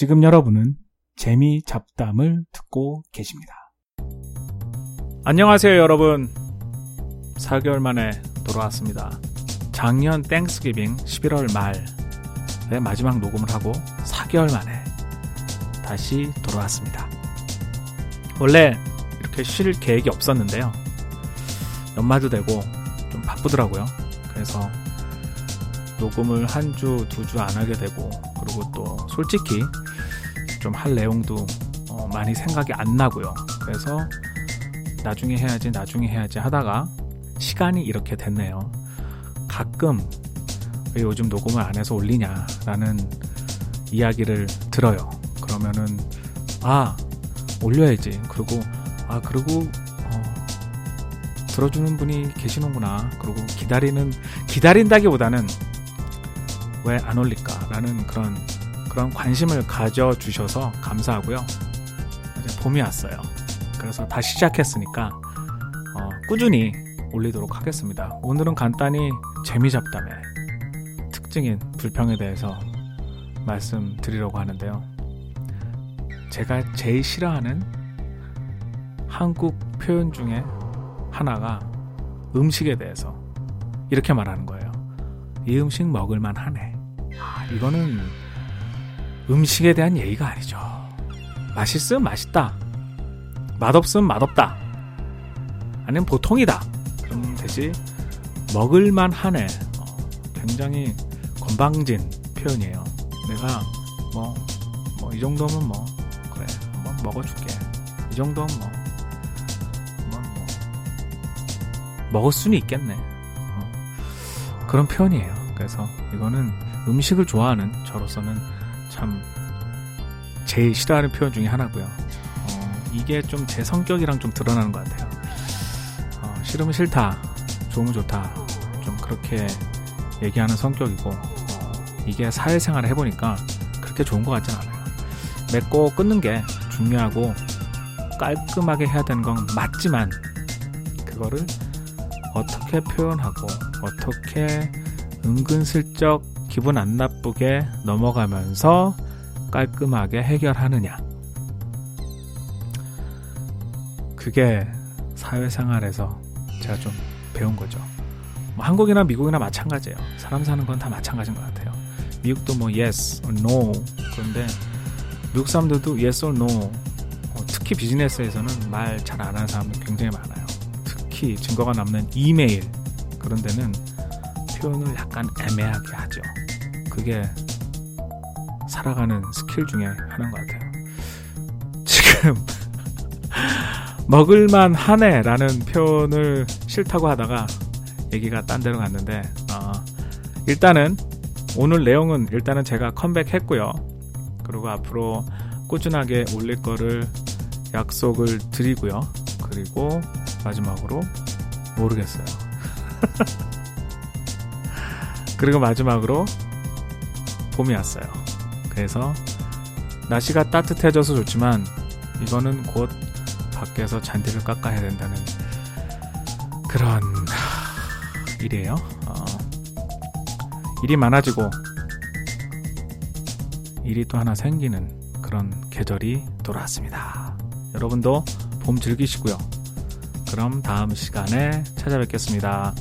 지금 여러분은 재미 잡담을 듣고 계십니다. 안녕하세요, 여러분. 4개월 만에 돌아왔습니다. 작년 땡스기빙 11월 말에 마지막 녹음을 하고 4개월 만에 다시 돌아왔습니다. 원래 이렇게 쉴 계획이 없었는데요. 연말도 되고 좀 바쁘더라고요. 그래서 녹음을 한 주, 두 주 안 하게 되고, 그리고 또 솔직히 좀 할 내용도 어, 많이 생각이 안 나고요. 그래서 나중에 해야지, 나중에 해야지 하다가 시간이 이렇게 됐네요. 가끔 왜 요즘 녹음을 안 해서 올리냐라는 이야기를 들어요. 그러면은, 아, 올려야지. 그리고, 아, 그리고, 어, 들어주는 분이 계시는구나. 그리고 기다리는, 기다린다기보다는 왜 안 올릴까라는 그런 그런 관심을 가져주셔서 감사하고요. 봄이 왔어요. 그래서 다시 시작했으니까 어, 꾸준히 올리도록 하겠습니다. 오늘은 간단히 재미잡담의 특징인 불평에 대해서 말씀드리려고 하는데요. 제가 제일 싫어하는 한국 표현 중에 하나가 음식에 대해서 이렇게 말하는 거예요. 이 음식 먹을만 하네. 아, 이거는 음식에 대한 예의가 아니죠. 맛있으면 맛있다. 맛없으면 맛없다. 아니면 보통이다. 그럼 대신 먹을만 하네. 어, 굉장히 건방진 표현이에요. 내가 뭐, 뭐, 이 정도면 뭐, 그래. 한번 먹어줄게. 이 정도면 뭐, 한번 뭐, 먹을 수는 있겠네. 어, 그런 표현이에요. 그래서 이거는 음식을 좋아하는 저로서는 참 제일 싫어하는 표현 중에 하나고요. 어, 이게 좀 제 성격이랑 좀 드러나는 것 같아요. 어, 싫으면 싫다, 좋으면 좋다, 좀 그렇게 얘기하는 성격이고 어, 이게 사회생활을 해보니까 그렇게 좋은 것 같진 않아요. 맺고 끊는 게 중요하고 깔끔하게 해야 되는 건 맞지만 그거를 어떻게 표현하고 어떻게 은근슬쩍 기분 안 나쁘게 넘어가면서 깔끔하게 해결하느냐. 그게 사회생활에서 제가 좀 배운 거죠. 뭐 한국이나 미국이나 마찬가지예요. 사람 사는 건 다 마찬가지인 것 같아요. 미국도 뭐 yes or no 그런데 미국 사람들도 yes or no 어, 특히 비즈니스에서는 말 잘 안 하는 사람들 굉장히 많아요. 특히 증거가 남는 이메일 그런 데는 표현을 약간 애매하게 하죠. 그게 살아가는 스킬 중에 하나인 것 같아요. 지금 먹을만 하네라는 표현을 싫다고 하다가 얘기가 딴 데로 갔는데 어, 일단은 오늘 내용은 일단은 제가 컴백했고요. 그리고 앞으로 꾸준하게 올릴 거를 약속을 드리고요. 그리고 마지막으로 모르겠어요. 그리고 마지막으로 봄이 왔어요. 그래서 날씨가 따뜻해져서 좋지만 이거는 곧 밖에서 잔디를 깎아야 된다는 그런 일이에요. 어, 일이 많아지고 일이 또 하나 생기는 그런 계절이 돌아왔습니다. 여러분도 봄 즐기시고요. 그럼 다음 시간에 찾아뵙겠습니다.